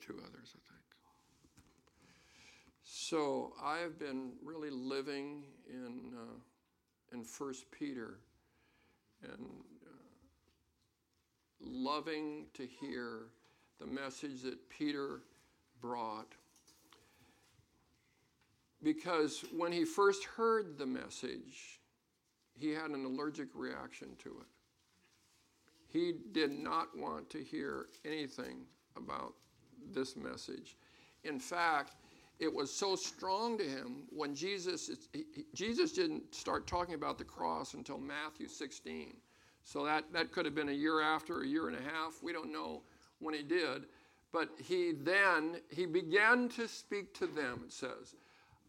two others, I think. So I've been really living in uh, in First Peter and uh, loving to hear the message that Peter brought. Because when he first heard the message, he had an allergic reaction to it. He did not want to hear anything about this message. In fact, it was so strong to him when Jesus he, Jesus didn't start talking about the cross until Matthew 16. So that, that could have been a year after, a year and a half. We don't know when he did. But he then he began to speak to them, it says,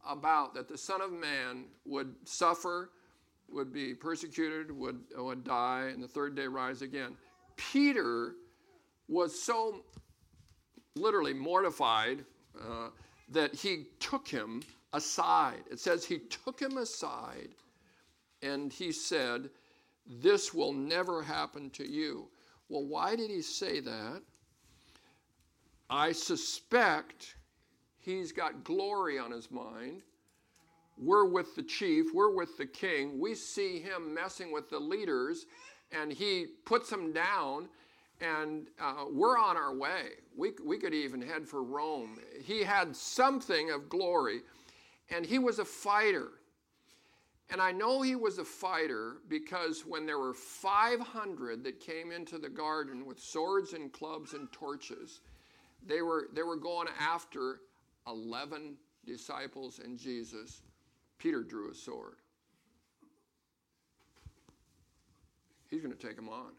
about that the Son of Man would suffer, would be persecuted, would, would die, and the third day rise again. Peter was so literally mortified uh, that he took him aside. It says he took him aside and he said, This will never happen to you. Well, why did he say that? I suspect he's got glory on his mind. We're with the chief, we're with the king. We see him messing with the leaders, and he puts them down and uh, we're on our way. We, we could even head for Rome. He had something of glory, and he was a fighter. And I know he was a fighter because when there were 500 that came into the garden with swords and clubs and torches, they were, they were going after 11 disciples and Jesus. Peter drew a sword. He's going to take them on.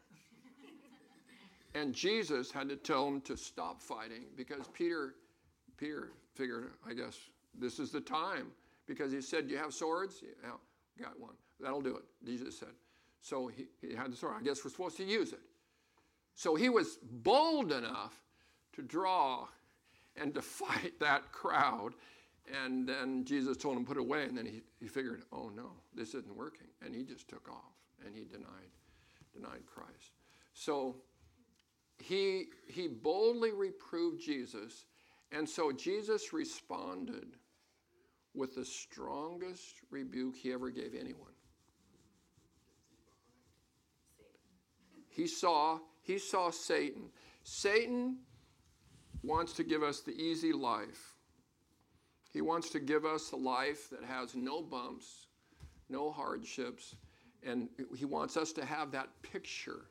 And Jesus had to tell him to stop fighting because Peter, Peter figured, I guess this is the time. Because he said, you have swords? Yeah, got one. That'll do it, Jesus said. So he, he had the sword. I guess we're supposed to use it. So he was bold enough to draw and to fight that crowd. And then Jesus told him, put it away. And then he, he figured, oh no, this isn't working. And he just took off and he denied, denied Christ. So he, he boldly reproved Jesus, and so Jesus responded with the strongest rebuke he ever gave anyone. He saw, he saw Satan. Satan wants to give us the easy life. He wants to give us a life that has no bumps, no hardships, and he wants us to have that picture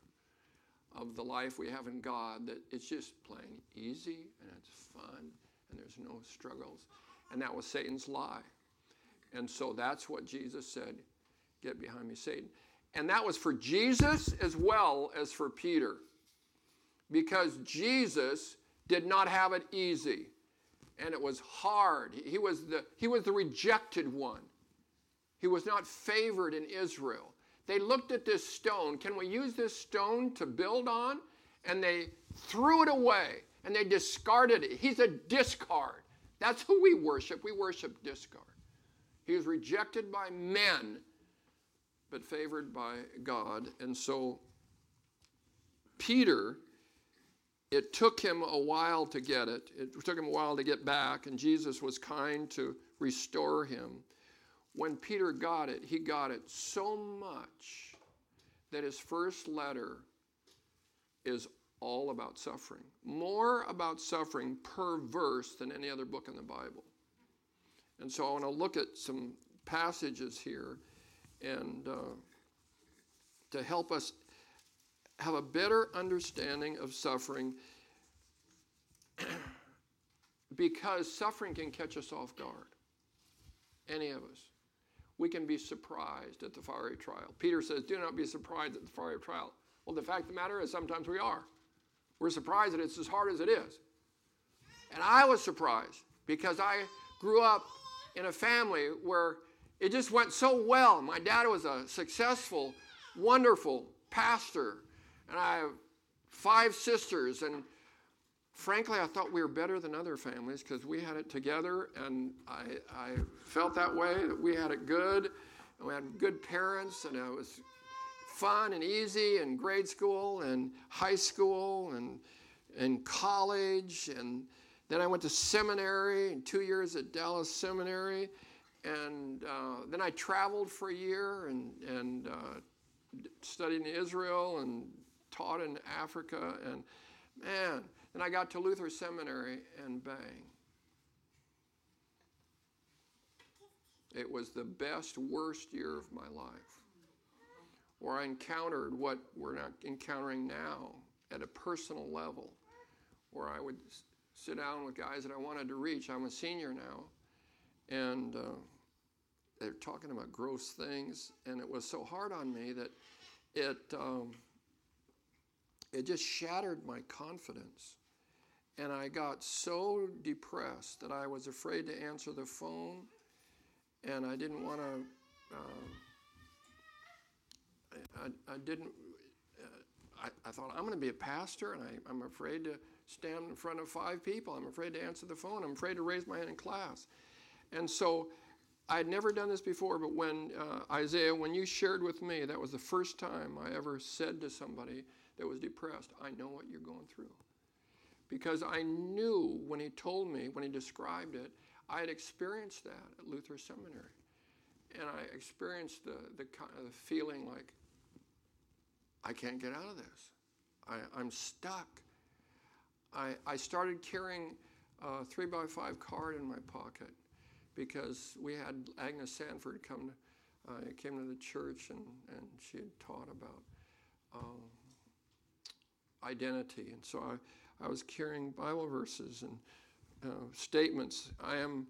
of the life we have in God that it's just plain easy and it's fun and there's no struggles. And that was Satan's lie. And so that's what Jesus said get behind me, Satan. And that was for Jesus as well as for Peter. Because Jesus did not have it easy and it was hard. He was the, he was the rejected one. He was not favored in Israel. They looked at this stone. Can we use this stone to build on? And they threw it away and they discarded it. He's a discard. That's who we worship. We worship discard. He was rejected by men, but favored by God. And so, Peter, it took him a while to get it. It took him a while to get back, and Jesus was kind to restore him when Peter got it, he got it so much that his first letter is all about suffering. More about suffering per verse than any other book in the Bible. And so I want to look at some passages here and uh, to help us have a better understanding of suffering because suffering can catch us off guard. Any of us we can be surprised at the fiery trial. Peter says, Do not be surprised at the fiery trial. Well, the fact of the matter is, sometimes we are. We're surprised that it's as hard as it is. And I was surprised because I grew up in a family where it just went so well. My dad was a successful, wonderful pastor, and I have five sisters, and frankly, I thought we were better than other families because we had it together, and I, I felt that way that we had it good, and we had good parents, and it was fun and easy in grade school and high school and and college and then I went to seminary, two years at Dallas Seminary, and uh, then I traveled for a year and, and uh, studied in Israel and taught in Africa. And man, then I got to Luther Seminary and bang. It was the best, worst year of my life. Where I encountered what we're not encountering now at a personal level, where I would sit down with guys that I wanted to reach. I'm a senior now, and uh, they're talking about gross things, and it was so hard on me that it um, it just shattered my confidence, and I got so depressed that I was afraid to answer the phone, and I didn't want to. Uh, I, I, didn't. Uh, I, I, thought I'm going to be a pastor, and I, I'm afraid to stand in front of five people. I'm afraid to answer the phone. I'm afraid to raise my hand in class, and so I had never done this before, but when uh, Isaiah, when you shared with me, that was the first time I ever said to somebody that was depressed, I know what you're going through. Because I knew when he told me, when he described it, I had experienced that at Luther Seminary. And I experienced the, the, the feeling like, I can't get out of this. I, I'm stuck. I, I started carrying a three by five card in my pocket because we had Agnes Sanford come to, uh, came to the church and, and she had taught about um, identity. And so I, I was carrying Bible verses and uh, statements. I am,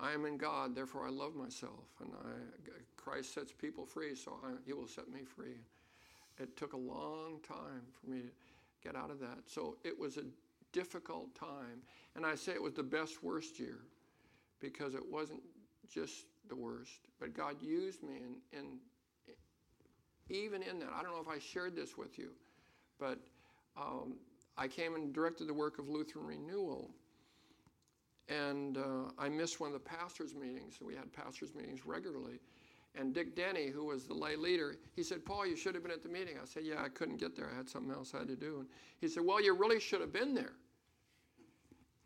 I am in God, therefore I love myself. And I, Christ sets people free, so I, He will set me free. It took a long time for me to get out of that. So it was a difficult time. And I say it was the best, worst year because it wasn't just the worst, but God used me in, in even in that. I don't know if I shared this with you, but um, I came and directed the work of Lutheran Renewal. And uh, I missed one of the pastors' meetings. We had pastors' meetings regularly. And Dick Denny, who was the lay leader, he said, Paul, you should have been at the meeting. I said, Yeah, I couldn't get there. I had something else I had to do. And he said, Well, you really should have been there.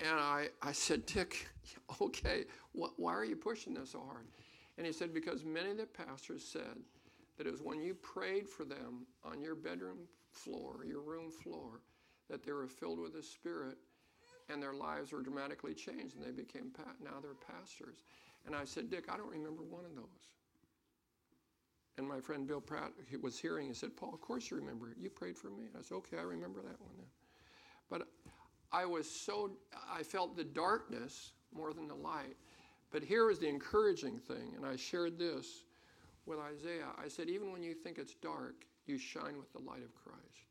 And I, I said, Dick, okay, wh- why are you pushing this so hard? And he said, Because many of the pastors said that it was when you prayed for them on your bedroom floor, your room floor, that they were filled with the Spirit and their lives were dramatically changed and they became, pa- now they're pastors. And I said, Dick, I don't remember one of those. And my friend Bill Pratt was hearing, he said, Paul, of course you remember. You prayed for me. I said, okay, I remember that one then. But I was so, I felt the darkness more than the light. But here was the encouraging thing, and I shared this with Isaiah. I said, even when you think it's dark, you shine with the light of Christ.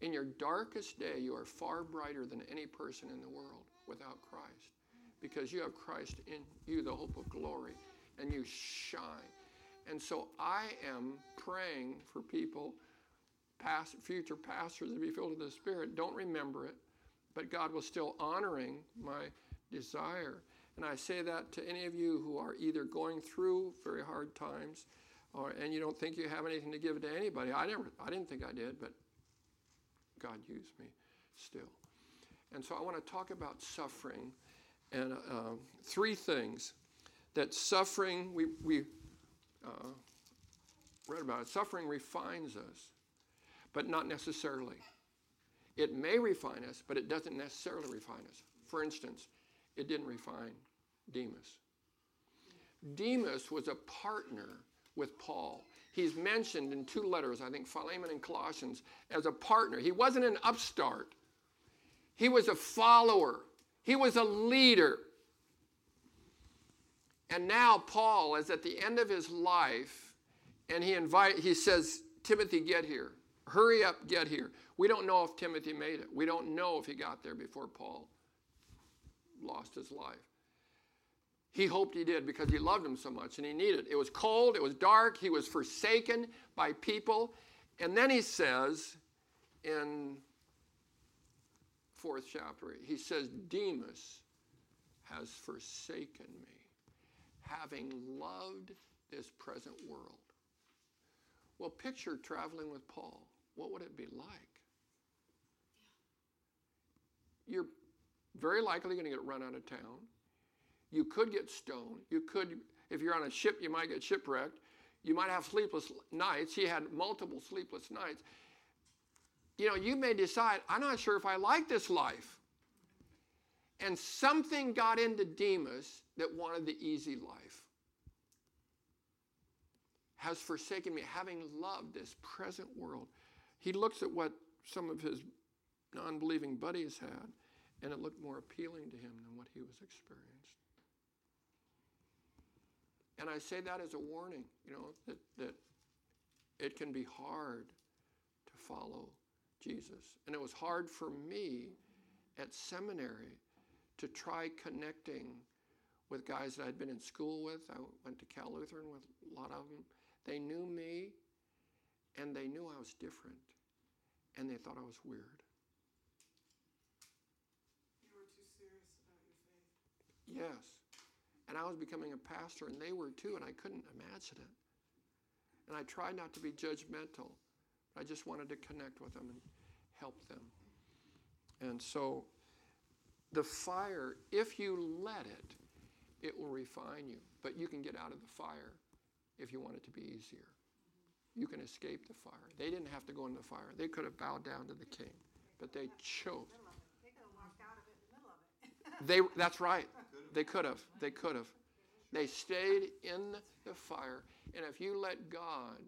In your darkest day, you are far brighter than any person in the world without Christ because you have Christ in you, the hope of glory, and you shine. And so I am praying for people, past, future pastors, to be filled with the Spirit. Don't remember it but God was still honoring my desire. And I say that to any of you who are either going through very hard times or, and you don't think you have anything to give to anybody. I, never, I didn't think I did, but God used me still. And so I want to talk about suffering and uh, three things that suffering, we, we uh, read about it, suffering refines us, but not necessarily. It may refine us, but it doesn't necessarily refine us. For instance, it didn't refine Demas. Demas was a partner with Paul. He's mentioned in two letters, I think Philemon and Colossians, as a partner. He wasn't an upstart, he was a follower, he was a leader. And now Paul is at the end of his life, and he invite he says, Timothy, get here. Hurry up, get here. We don't know if Timothy made it. We don't know if he got there before Paul lost his life. He hoped he did because he loved him so much and he needed it. It was cold, it was dark, he was forsaken by people. And then he says in fourth chapter, he says, Demas has forsaken me, having loved this present world. Well, picture traveling with Paul. What would it be like? You're very likely going to get run out of town. You could get stoned. You could, if you're on a ship, you might get shipwrecked. You might have sleepless nights. He had multiple sleepless nights. You know, you may decide, I'm not sure if I like this life. And something got into Demas that wanted the easy life. Has forsaken me, having loved this present world. He looks at what some of his non believing buddies had, and it looked more appealing to him than what he was experiencing. And I say that as a warning, you know, that, that it can be hard to follow Jesus. And it was hard for me at seminary to try connecting with guys that I'd been in school with. I went to Cal Lutheran with a lot of them. They knew me and they knew I was different and they thought I was weird. You were too serious about your faith. Yes. And I was becoming a pastor, and they were too, and I couldn't imagine it. And I tried not to be judgmental. I just wanted to connect with them and help them. And so the fire, if you let it, it will refine you. But you can get out of the fire if you want it to be easier. You can escape the fire. They didn't have to go in the fire. They could have bowed down to the king, but they chose. They could have walked out of it in the middle of it. They, that's right. They could have. They could have. They stayed in the fire. And if you let God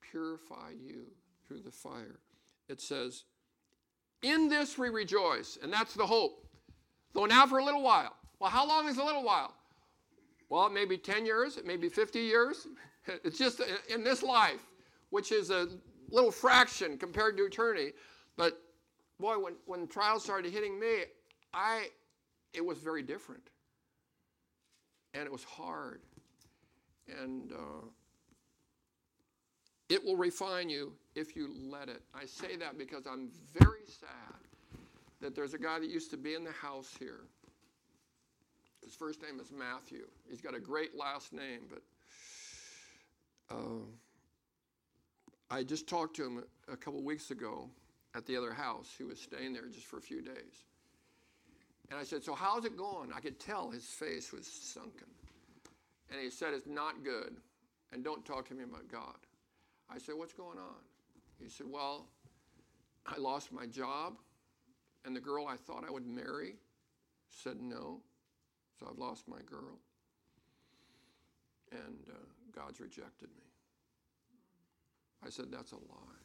purify you through the fire, it says, In this we rejoice. And that's the hope. Though now for a little while. Well, how long is a little while? Well, it may be 10 years, it may be 50 years. It's just uh, in this life, which is a little fraction compared to eternity. But boy, when, when trials started hitting me, I it was very different. And it was hard. And uh, it will refine you if you let it. I say that because I'm very sad that there's a guy that used to be in the house here. His first name is Matthew. He's got a great last name, but uh, I just talked to him a couple weeks ago at the other house. He was staying there just for a few days. And I said, So how's it going? I could tell his face was sunken. And he said, It's not good. And don't talk to me about God. I said, What's going on? He said, Well, I lost my job, and the girl I thought I would marry said no. So I've lost my girl. And uh, God's rejected me. I said, That's a lie.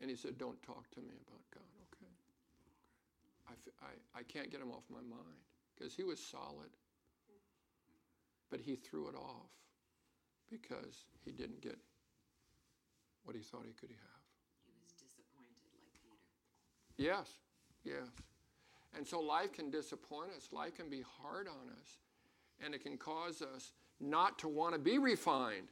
And he said, Don't talk to me about God. I, I, I can't get him off my mind because he was solid. But he threw it off because he didn't get what he thought he could have. He was disappointed like Peter. Yes, yes. And so life can disappoint us, life can be hard on us, and it can cause us not to want to be refined.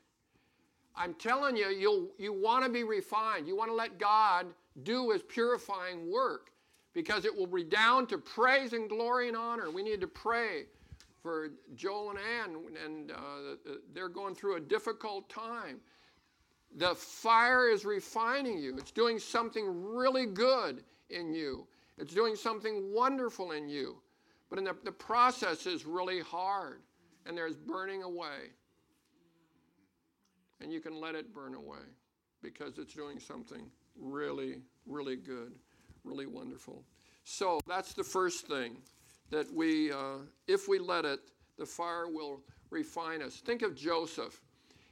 I'm telling you, you'll, you want to be refined. You want to let God do his purifying work because it will redound to praise and glory and honor. We need to pray for Joel and Ann, and uh, they're going through a difficult time. The fire is refining you, it's doing something really good in you, it's doing something wonderful in you. But in the, the process is really hard, and there's burning away. And you can let it burn away because it's doing something really, really good, really wonderful. So that's the first thing that we, uh, if we let it, the fire will refine us. Think of Joseph.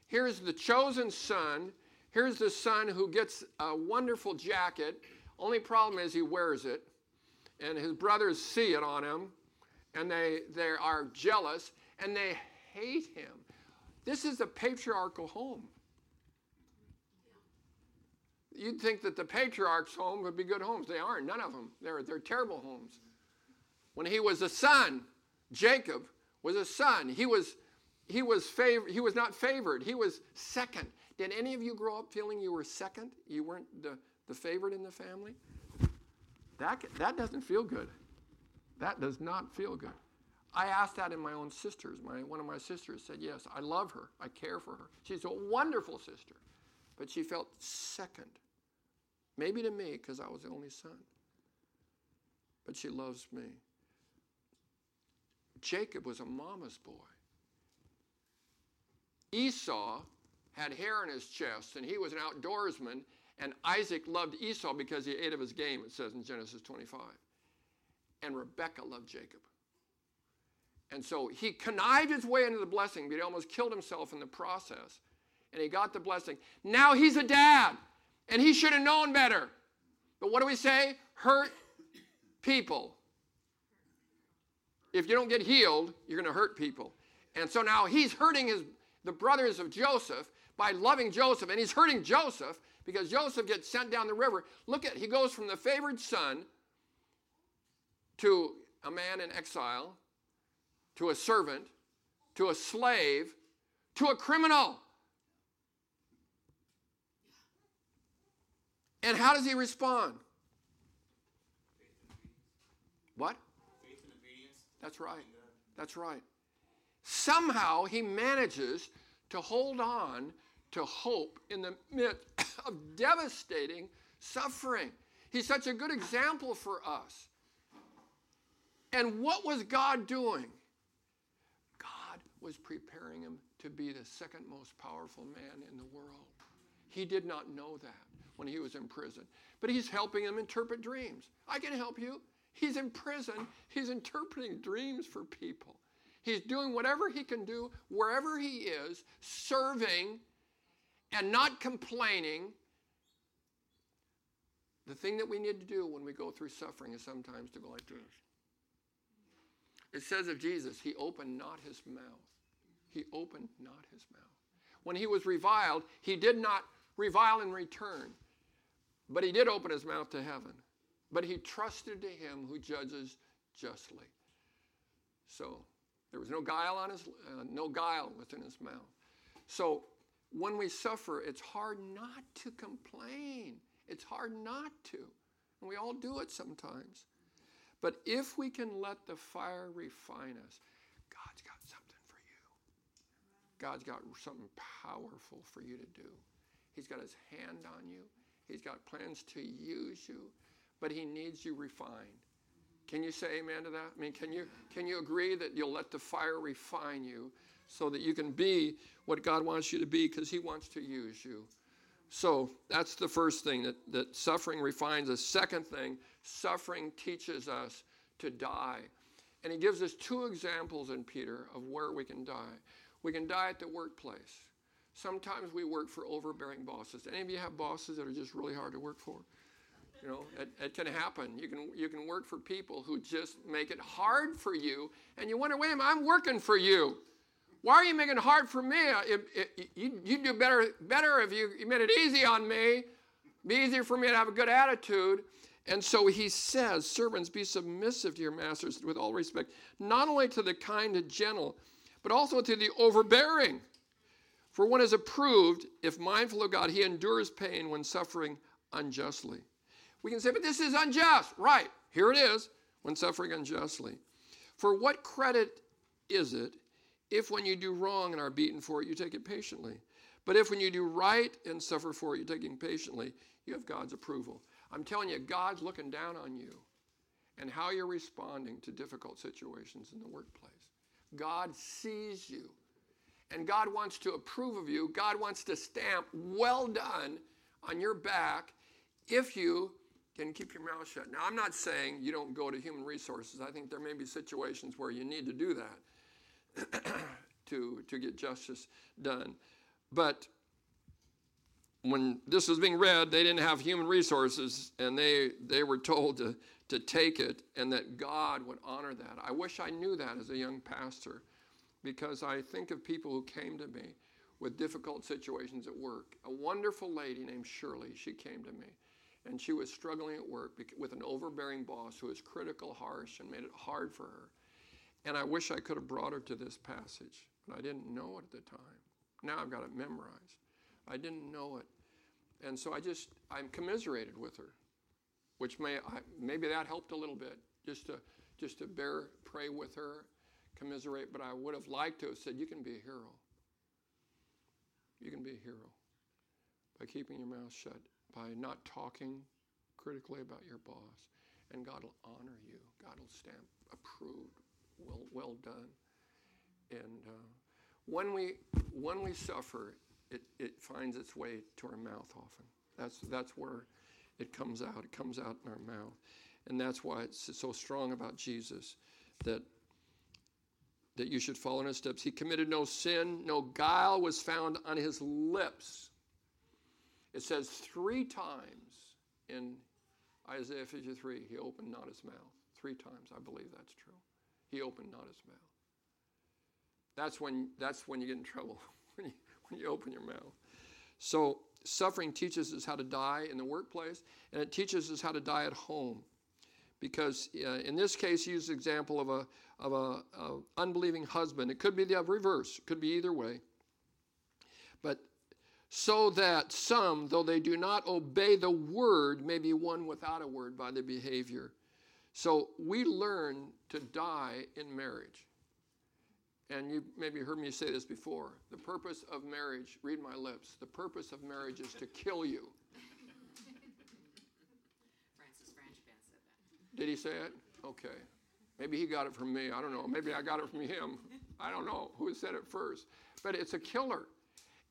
Here's the chosen son. Here's the son who gets a wonderful jacket. Only problem is he wears it, and his brothers see it on him, and they, they are jealous, and they hate him. This is a patriarchal home. You'd think that the patriarch's home would be good homes. They aren't. None of them. They're, they're terrible homes. When he was a son, Jacob was a son. He was, he was, favor- he was not favored. He was second. Did any of you grow up feeling you were second? You weren't the, the favorite in the family? That, that doesn't feel good. That does not feel good. I asked that in my own sisters. My, one of my sisters said, Yes, I love her. I care for her. She's a wonderful sister. But she felt second. Maybe to me, because I was the only son. but she loves me. Jacob was a mama's boy. Esau had hair on his chest, and he was an outdoorsman, and Isaac loved Esau because he ate of his game, it says in Genesis 25. And Rebekah loved Jacob. And so he connived his way into the blessing, but he almost killed himself in the process. And he got the blessing. Now he's a dad, and he should have known better. But what do we say? Hurt people. If you don't get healed, you're going to hurt people. And so now he's hurting his the brothers of Joseph by loving Joseph, and he's hurting Joseph because Joseph gets sent down the river. Look at he goes from the favored son to a man in exile, to a servant, to a slave, to a criminal. And how does he respond? What? Faith and obedience. That's right. That's right. Somehow he manages to hold on to hope in the midst of devastating suffering. He's such a good example for us. And what was God doing? God was preparing him to be the second most powerful man in the world. He did not know that when he was in prison, but he's helping them interpret dreams. I can help you. He's in prison, he's interpreting dreams for people. He's doing whatever he can do wherever he is, serving and not complaining. The thing that we need to do when we go through suffering is sometimes to go like this. It says of Jesus, he opened not his mouth. He opened not his mouth. When he was reviled, he did not revile in return, but he did open his mouth to heaven. But he trusted to him who judges justly. So there was no guile on his, uh, no guile within his mouth. So when we suffer, it's hard not to complain. It's hard not to. And we all do it sometimes. But if we can let the fire refine us, God's got something for you. God's got something powerful for you to do. He's got his hand on you. He's got plans to use you, but he needs you refined. Can you say amen to that? I mean, can you can you agree that you'll let the fire refine you so that you can be what God wants you to be because he wants to use you. So that's the first thing that, that suffering refines us. Second thing, suffering teaches us to die. And he gives us two examples in Peter of where we can die. We can die at the workplace. Sometimes we work for overbearing bosses. Any of you have bosses that are just really hard to work for? You know, it, it, can happen. You can, you can work for people who just make it hard for you, and you wonder, wait a minute, I'm working for you. Why are you making it hard for me? If, if, you, would do better, better if you, you made it easy on me. Be easier for me to have a good attitude. And so he says, Servants, be submissive to your masters with all respect, not only to the kind and gentle, but also to the overbearing. For one is approved, if mindful of God, he endures pain when suffering unjustly. We can say, but this is unjust. Right, here it is, when suffering unjustly. For what credit is it if when you do wrong and are beaten for it, you take it patiently? But if when you do right and suffer for it, you're taking patiently, you have God's approval. I'm telling you, God's looking down on you and how you're responding to difficult situations in the workplace. God sees you and God wants to approve of you. God wants to stamp well done on your back if you can keep your mouth shut. Now, I'm not saying you don't go to human resources. I think there may be situations where you need to do that to, to get justice done. But when this was being read, they didn't have human resources and they, they were told to, to take it and that God would honor that. I wish I knew that as a young pastor because I think of people who came to me with difficult situations at work. A wonderful lady named Shirley, she came to me and she was struggling at work with an overbearing boss who was critical, harsh, and made it hard for her. And I wish I could have brought her to this passage, but I didn't know it at the time. Now I've got it memorized. I didn't know it. And so I just, I'm commiserated with her, which may, I, maybe that helped a little bit, just to, just to bear, pray with her, commiserate. But I would have liked to have said, You can be a hero. You can be a hero by keeping your mouth shut by not talking critically about your boss. and God will honor you. God will stamp approved, well, well done. And uh, when we when we suffer, it, it finds its way to our mouth often. That's that's where it comes out. It comes out in our mouth, and that's why it's so strong about Jesus that that you should follow in his steps. He committed no sin, no guile was found on his lips. It says three times in Isaiah 53, he opened not his mouth. Three times, I believe that's true. He opened not his mouth. That's when, that's when you get in trouble, when you, when you open your mouth. So, suffering teaches us how to die in the workplace, and it teaches us how to die at home. Because uh, in this case, he used the example of a, of a, a unbelieving husband. It could be the reverse, it could be either way. But so that some, though they do not obey the word, may be won without a word by the behavior. So we learn to die in marriage. And you maybe heard me say this before. The purpose of marriage, read my lips, the purpose of marriage is to kill you. Francis Frangipane said that. Did he say it? Okay. Maybe he got it from me. I don't know. Maybe I got it from him. I don't know who said it first. But it's a killer.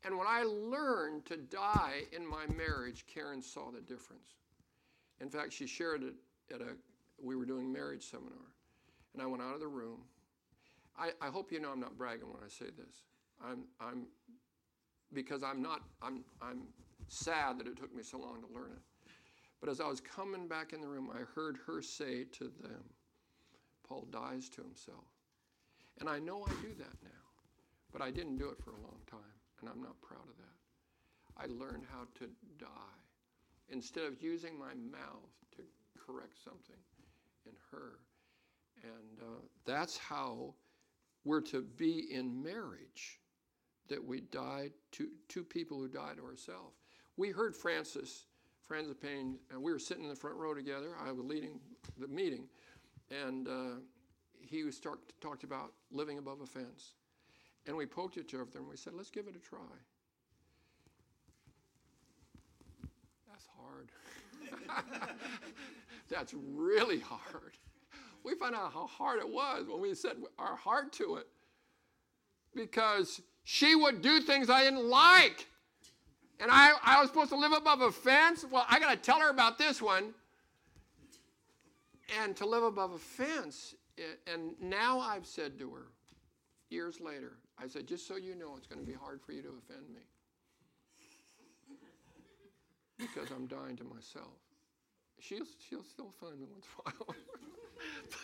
And when I learned to die in my marriage, Karen saw the difference. In fact, she shared it at a, we were doing marriage seminar. And I went out of the room. I, I hope you know I'm not bragging when I say this. I'm, I'm, because I'm not, I'm, I'm sad that it took me so long to learn it. But as I was coming back in the room, I heard her say to them, Paul dies to himself. And I know I do that now, but I didn't do it for a long time and I'm not proud of that. I learned how to die. Instead of using my mouth to correct something in her. And uh, that's how we're to be in marriage, that we died to two people who died to ourselves. We heard Francis, Francis Payne, and we were sitting in the front row together. I was leading the meeting, and uh, he was start, talked about living above a fence. And we poked each other and we said, let's give it a try. That's hard. That's really hard. We found out how hard it was when we set our heart to it. Because she would do things I didn't like. And I, I was supposed to live above a fence. Well, I got to tell her about this one. And to live above a fence. And now I've said to her, years later, I said, just so you know, it's going to be hard for you to offend me. because I'm dying to myself. She'll, she'll still find me once in a while,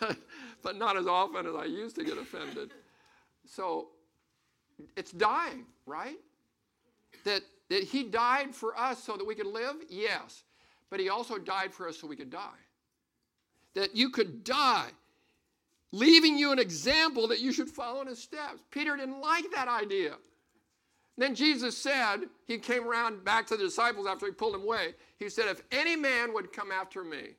but, but not as often as I used to get offended. So it's dying, right? That, that he died for us so that we could live? Yes. But he also died for us so we could die. That you could die leaving you an example that you should follow in his steps. Peter didn't like that idea. Then Jesus said, he came around back to the disciples after he pulled him away. He said, If any man would come after me,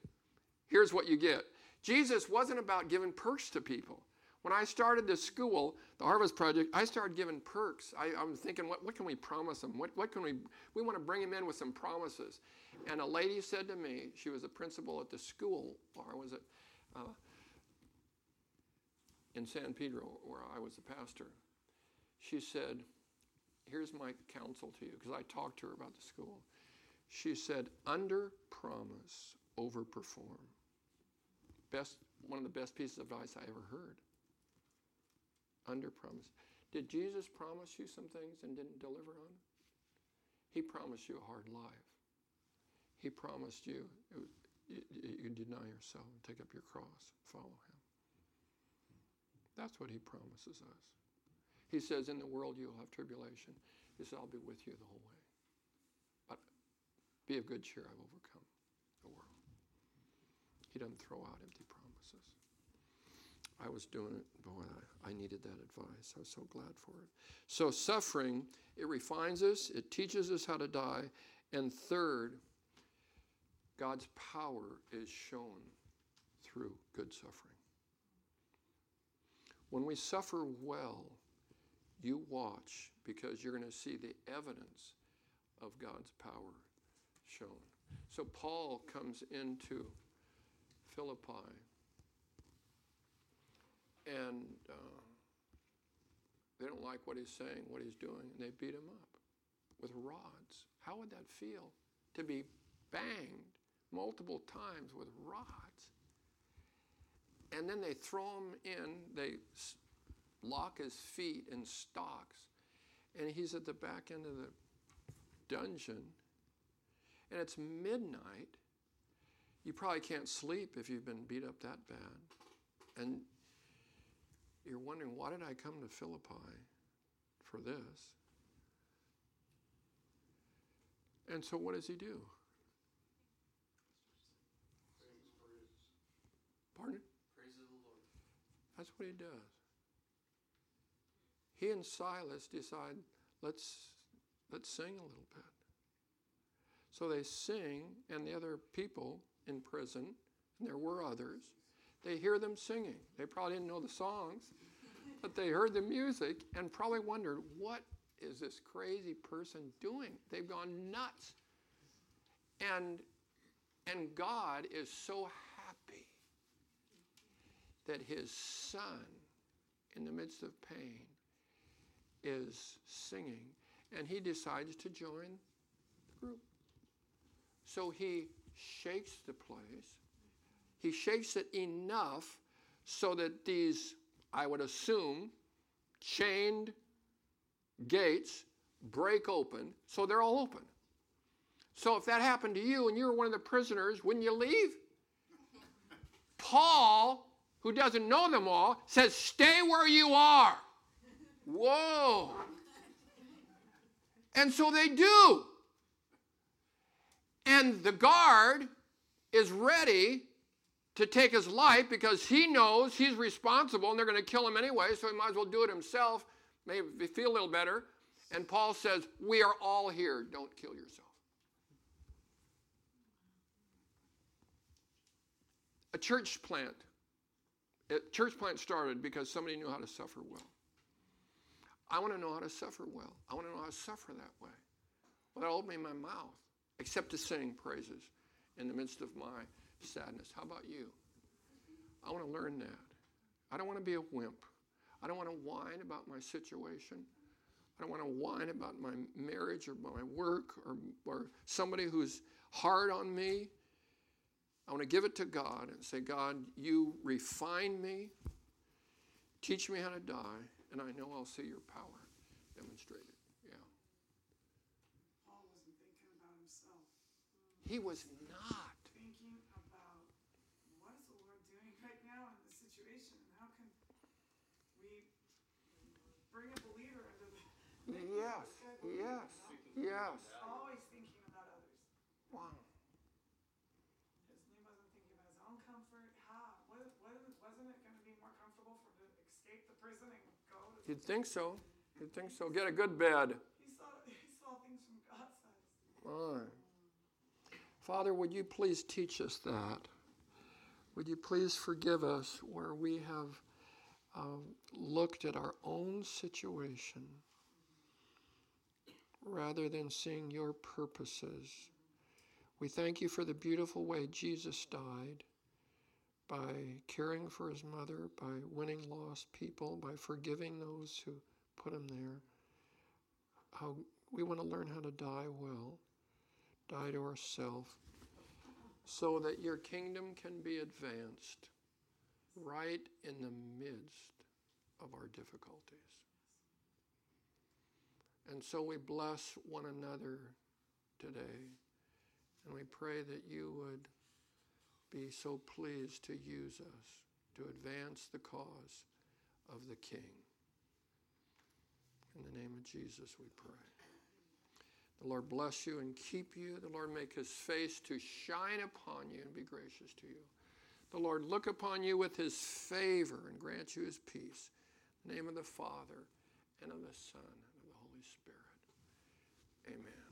here's what you get. Jesus wasn't about giving perks to people. When I started this school, the Harvest Project, I started giving perks. I, was thinking, what, what, can we promise them? What, what can we, we want to bring them in with some promises. And a lady said to me, she was a principal at the school, or was it, uh, in San Pedro, where I was a pastor, she said, Here's my counsel to you, because I talked to her about the school. She said, Under promise, over perform. Best, one of the best pieces of advice I ever heard. Under promise. Did Jesus promise you some things and didn't deliver on? He promised you a hard life. He promised you, you, you deny yourself and take up your cross, follow him. That's what he promises us. He says, In the world you'll have tribulation. He says, I'll be with you the whole way. But be of good cheer, I've overcome the world. He doesn't throw out empty promises. I was doing it, boy, I, I needed that advice. I was so glad for it. So, suffering, it refines us, it teaches us how to die. And third, God's power is shown through good suffering. When we suffer well, you watch because you're going to see the evidence of God's power shown. So Paul comes into Philippi. And uh, they don't like what he's saying, what he's doing, and they beat him up with rods. How would that feel to be banged multiple times with rods? And then they throw him in, they lock his feet in stocks, and he's at the back end of the dungeon, and it's midnight. You probably can't sleep if you've been beat up that bad. And you're wondering, why did I come to Philippi for this? And so, what does he do? Pardon? Praises the Lord. That's what he does. He and Silas decide, let's let's sing a little bit. So they sing, and the other people in prison, and there were others, they hear them singing. They probably didn't know the songs, but they heard the music and probably wondered, what is this crazy person doing? They've gone nuts. And and God is so happy that his son, in the midst of pain, is singing, and he decides to join the group. So he shakes the place. He shakes it enough so that these, I would assume, chained gates break open, so they're all open. So if that happened to you and you were one of the prisoners, wouldn't you leave? Paul, who doesn't know them all, says, Stay where you are. Whoa. And so they do. And the guard is ready to take his life because he knows he's responsible and they're going to kill him anyway, so he might as well do it himself, maybe feel a little better. And Paul says, We are all here. Don't kill yourself. A church plant. A church plant started because somebody knew how to suffer well. I want to know how to suffer well. I want to know how to suffer that way without opening my mouth, except to sing praises in the midst of my sadness. How about you? I want to learn that. I don't want to be a wimp. I don't want to whine about my situation. I don't want to whine about my marriage or my work or, or somebody who's hard on me. I want to give it to God and say, God, you refine me, teach me how to die, and I know I'll see your power demonstrated. Yeah. Paul wasn't thinking about himself. He was not. Thinking about what is the Lord doing right now in this situation and how can we bring a believer into the Yes, yes, always thinking about others. Wow. His, he wasn't thinking about his own comfort. How? What, what, wasn't it going to be more comfortable for him to escape the prison and go? To, You'd think so. You'd think so. Get a good bed. he saw he saw things from God's eyes. All right. Father, would you please teach us that? Would you please forgive us where we have um, looked at our own situation rather than seeing your purposes? We thank you for the beautiful way Jesus died by caring for his mother, by winning lost people, by forgiving those who put him there. How we want to learn how to die well die to ourselves so that your kingdom can be advanced right in the midst of our difficulties. And so we bless one another today, and we pray that you would be so pleased to use us to advance the cause of the King. In the name of Jesus, we pray. The Lord bless you and keep you. The Lord make his face to shine upon you and be gracious to you. The Lord look upon you with his favor and grant you his peace. In the name of the Father, and of the Son, and of the Holy Spirit. Amen.